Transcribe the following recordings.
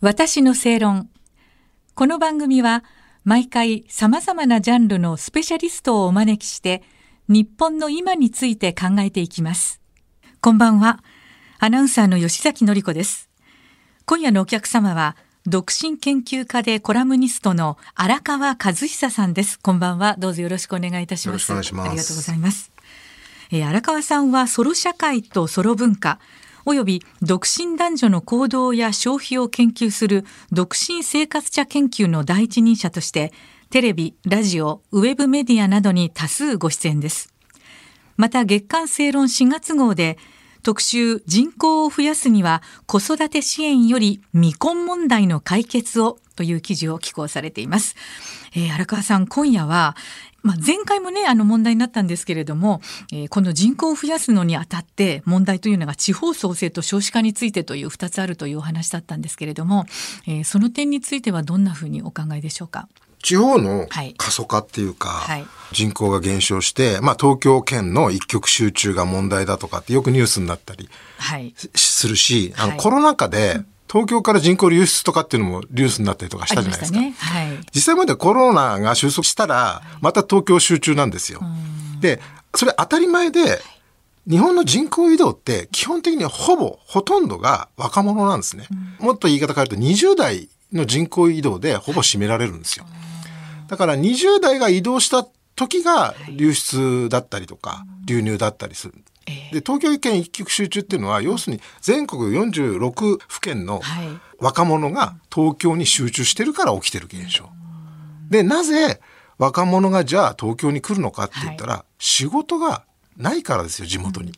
私の正論。この番組は毎回様々なジャンルのスペシャリストをお招きして日本の今について考えていきます。こんばんは。アナウンサーの吉崎のり子です。今夜のお客様は独身研究家でコラムニストの荒川和久さんです。こんばんは。どうぞよろしくお願いいたします。よろしくお願いします。ありがとうございます。えー、荒川さんはソロ社会とソロ文化、および独身男女の行動や消費を研究する独身生活者研究の第一人者としてテレビ、ラジオ、ウェブメディアなどに多数ご出演です。また月刊正論4月号で特集人口を増やすには子育て支援より未婚問題の解決をという記事を寄稿されています。えー、荒川さん、今夜はまあ、前回もねあの問題になったんですけれども、えー、この人口を増やすのにあたって問題というのが地方創生と少子化についてという2つあるというお話だったんですけれども、えー、その点についてはどんなふうにお考えでしょうか？地方の過疎化っていうか、はい、人口が減少して、まあ、東京圏の一極集中が問題だとかってよくニュースになったりするし、はい、あのコロナ禍で東京から人口流出とかっていうのもニュースになったりとかしたじゃないですか。ねはい、実際までコロナが収束したら、また東京集中なんですよ。で、それ当たり前で、日本の人口移動って基本的にはほぼほとんどが若者なんですね。もっと言い方変えると20代の人口移動でほぼ占められるんですよ。だから20代が移動した時が流出だったりとか、流入だったりする。で東京圏一極集中っていうのは要するに全国46府県の若者が東京に集中してるから起きてる現象。でなぜ若者がじゃあ東京に来るのかって言ったら、仕事がないからですよ地元に。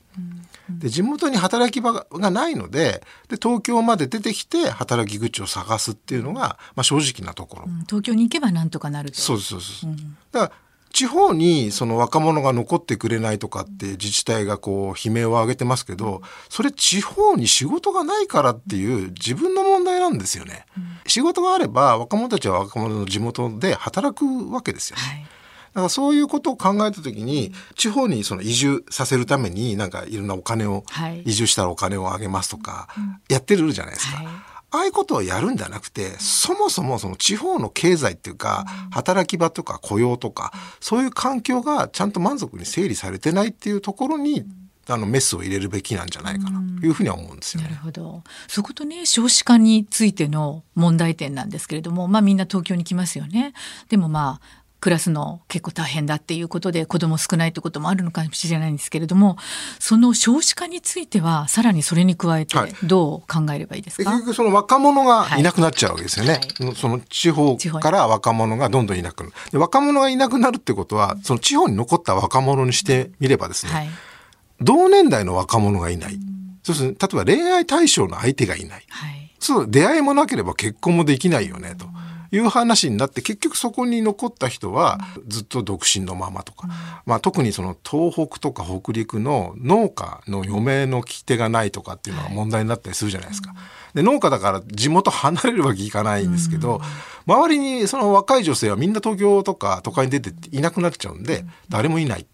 で地元に働き場がないのでで東京まで出てきて働き口を探すっていうのが、まあ、正直なところ、うん、東京に行けばなんとかなるそうそうそう、うん、だから地方にその若者が残ってくれないとかって自治体がこう悲鳴を上げてますけど、それ地方に仕事がないからっていう自分の問題なんですよね。仕事があれば若者たちは若者の地元で働くわけですよね。はい。だからそういうことを考えた時に地方にその移住させるためになんかいろんなお金を、移住したらお金をあげますとかやってるじゃないですか。はいああいうことをやるんじゃなくて、そもそもその地方の経済っていうか、働き場とか雇用とか、そういう環境がちゃんと満足に整理されてないっていうところに、あのメスを入れるべきなんじゃないかなというふうには思うんですよ、ね、なるほど。そことね少子化についての問題点なんですけれども、まあみんな東京に来ますよね。でもまあ暮らすの結構大変だっていうことで子供少ないってこともあるのかもしれないんですけれどもその少子化についてはさらにそれに加えてどう考えればいいですか、はい、結局その若者がい。なくなっちゃうわけですよね、はい、その地方から若者がどんどんいなくなる。で若者がいなくなるってことはその地方に残った若者にしてみればですね、はい、同年代の若者がいない、そうする例えば恋愛対象の相手がいない、そう出会いもなければ結婚もできないよねと。いう話になって結局そこに残った人はずっと独身のままとか、まあ、特にその東北とか北陸の農家の嫁の聞き手がないとかっていうのが問題になったりするじゃないですか。で農家だから地元離れるわけいかないんですけど、周りにその若い女性はみんな東京とか都会に出ていなくなっちゃうんで誰もいない。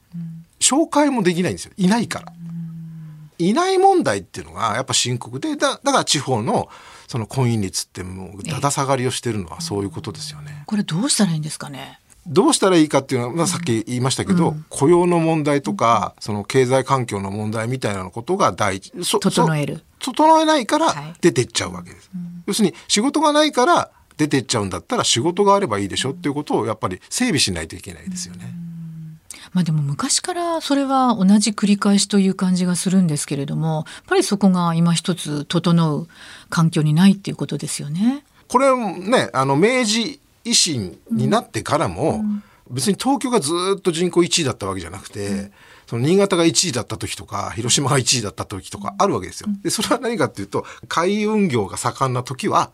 紹介もできないんですよいないから。いない問題っていうのがやっぱ深刻でだだから地方のその婚姻率ってもうだだ下がりをしてるのはそういうことですよね。これどうしたらいいんですかね？どうしたらいいかっていうのは、まあ、さっき言いましたけど、うん、雇用の問題とか、その経済環境の問題みたいなことが第一整える。整えないから出てっちゃうわけです、はい要するに仕事がないから出てっちゃうんだったら仕事があればいいでしょっていうことをやっぱり整備しないといけないですよね。うんまあ、でも昔からそれは同じ繰り返しという感じがするんですけれどもやっぱりそこが今一つ整う環境にないっていうことですよね。これねあの明治維新になってからも、別に東京がずっと人口1位だったわけじゃなくて、うん、その新潟が1位だった時とか広島が1位だった時とかあるわけですよ。でそれは何かっていうと海運業が盛んな時は、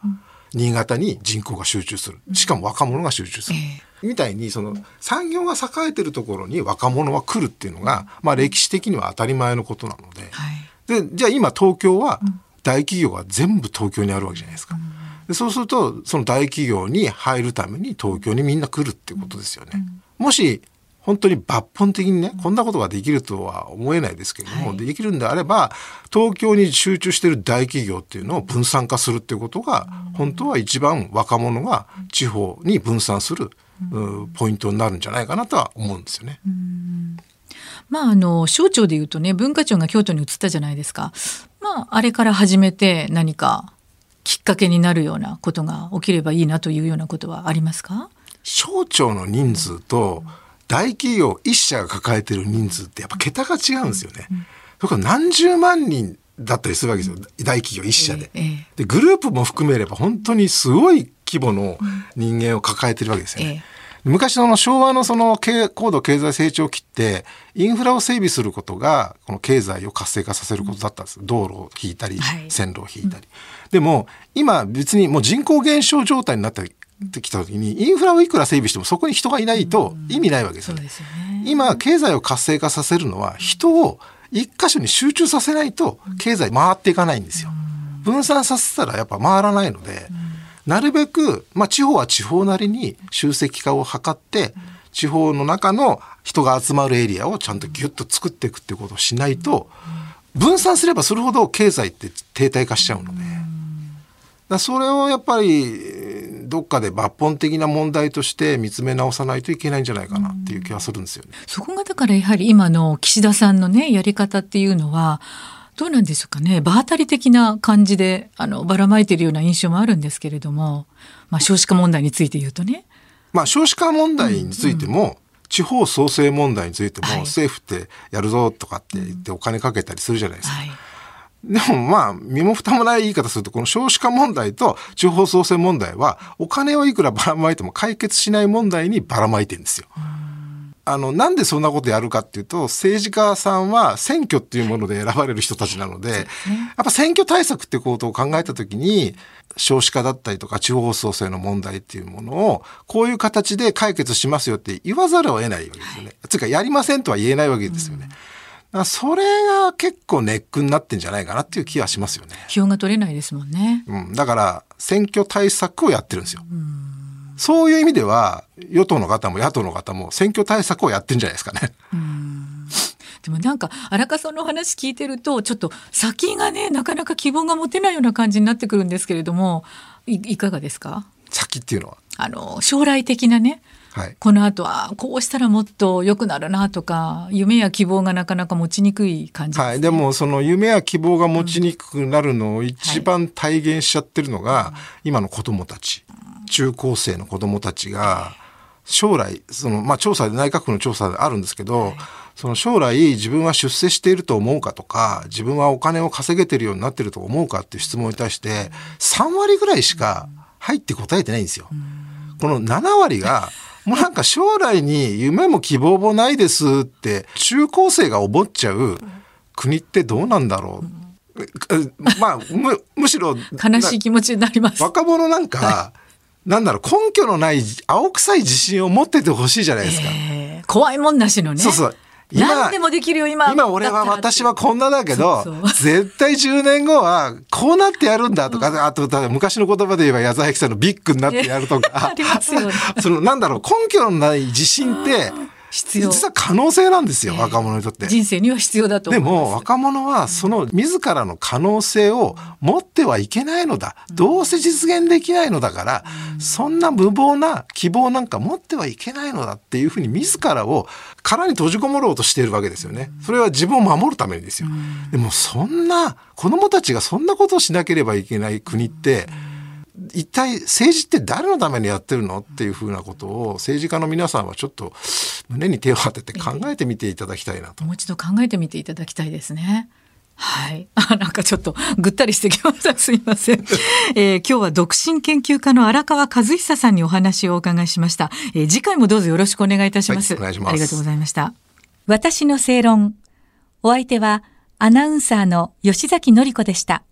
新潟に人口が集中する。しかも若者が集中する。えーみたいにその産業が栄えてるところに若者は来るっていうのが、まあ、歴史的には当たり前のことなので。はい、でじゃあ今東京は大企業が全部東京にあるわけじゃないですか。でそうするとその大企業に入るために東京にみんな来るっていうことですよね。もし本当に抜本的にね、こんなことができるとは思えないですけれども、はい、できるんであれば、東京に集中している大企業っていうのを分散化するっていうことが、本当は一番若者が地方に分散する、ポイントになるんじゃないかなとは思うんですよね。まあ、あの省庁でいうとね文化庁が京都に移ったじゃないですか。まあ、あれから始めて何かきっかけになるようなことが起きればいいなというようなことはありますか？省庁の人数と、うん大企業一社が抱えてる人数ってやっぱ桁が違うんですよね。それから何十万人だったりするわけですよ大企業一社で。でグループも含めれば本当にすごい規模の人間を抱えてるわけですよね。昔の昭和のその高度経済成長期ってインフラを整備することがこの経済を活性化させることだったんです。道路を引いたり、線路を引いたり。でも今別にもう人口減少状態になったってきた時にインフラをいくら整備してもそこに人がいないと意味ないわけですよね。うん、今経済を活性化させるのは人を一箇所に集中させないと経済回っていかないんですよ。分散させたらやっぱ回らないので、なるべく、まあ、地方は地方なりに集積化を図って、地方の中の人が集まるエリアをちゃんとギュッと作っていくってことをしないと、分散すればするほど経済って停滞化しちゃうので。だそれをやっぱりどっかで抜本的な問題として見つめ直さないといけないんじゃないかなっていう気がするんですよね。そこがだからやはり今の岸田さんのねやり方っていうのはどうなんでしょうかね場当たり的な感じであのばらまいてるような印象もあるんですけれども、まあ、少子化問題について言うとね。まあ、少子化問題についても、うんうん地方創生問題についても、政府ってやるぞとかって言ってお金かけたりするじゃないですか。はいでもまあ、身も蓋もない言い方すると、この少子化問題と地方創生問題は、お金をいくらばらまいても解決しない問題にばらまいてるんですよ。あの、なんでそんなことやるかっていうと、政治家さんは選挙っていうもので選ばれる人たちなので、やっぱ選挙対策ってことを考えたときに、少子化だったりとか地方創生の問題っていうものを、こういう形で解決しますよって言わざるを得ないわけですよね。つうか、やりませんとは言えないわけですよね。うんそれが結構ネックになってんじゃないかなっていう気はしますよね。票が取れないですもんね。うん。だから、選挙対策をやってるんですよ。うそういう意味では、与党の方も野党の方も選挙対策をやってんじゃないですかね。でもなんか荒川さんの話聞いてるとちょっと先がねなかなか希望が持てないような感じになってくるんですけれどもいいかがですか？先っていうのは？あの将来的なねはい、この後はこうしたらもっと良くなるなとか夢や希望がなかなか持ちにくい感じです、ね、はい、でもその夢や希望が持ちにくくなるのを一番体現しちゃってるのが、はい、今の子どもたち。中高生の子どもたちが将来その、まあ、調査で内閣府の調査であるんですけど、はい、その将来自分は出世していると思うかとか自分はお金を稼げてるようになってると思うかっていう質問に対して3割ぐらいしか入って答えてないんですよ。この7割が もうなんか将来に夢も希望もないですって中高生が思っちゃう国ってどうなんだろう？まあむむしろ悲しい気持ちになります。若者なんか、はい、なんだろう根拠のない青臭い自信を持っててほしいじゃないですか。えー、怖いもんなしのね。そうそう。何でもできるよ今。今俺は私はこんなだけど絶対10年後はこうなってやるんだとか、うん、あと昔の言葉で言えば矢沢永吉さんのビッグになってやるとか。ありますよ、ね、そのなんだろう根拠のない自信って必要。実は可能性なんですよ、えー、若者にとって。人生には必要だとでも若者はその自らの可能性を持ってはいけないのだ、うん、どうせ実現できないのだから、うん、そんな無謀な希望なんか持ってはいけないのだっていうふうに自らを殻に閉じこもろうとしているわけですよね。それは自分を守るためにですよ、うん、でもそんな子供たちがそんなことをしなければいけない国って、一体政治って誰のためにやってるのっていうふうなことを政治家の皆さんはちょっと胸に手を当てて考えてみていただきたいなと。もう一度考えてみていただきたいですね。はい。あ、なんかちょっとぐったりしてきました。すいません。えー、今日は独身研究家の荒川和久さんにお話をお伺いしました。えー、次回もどうぞよろしくお願いいたします。はい、お願いします。ありがとうございました。私の正論。お相手はアナウンサーの吉崎紀子でした。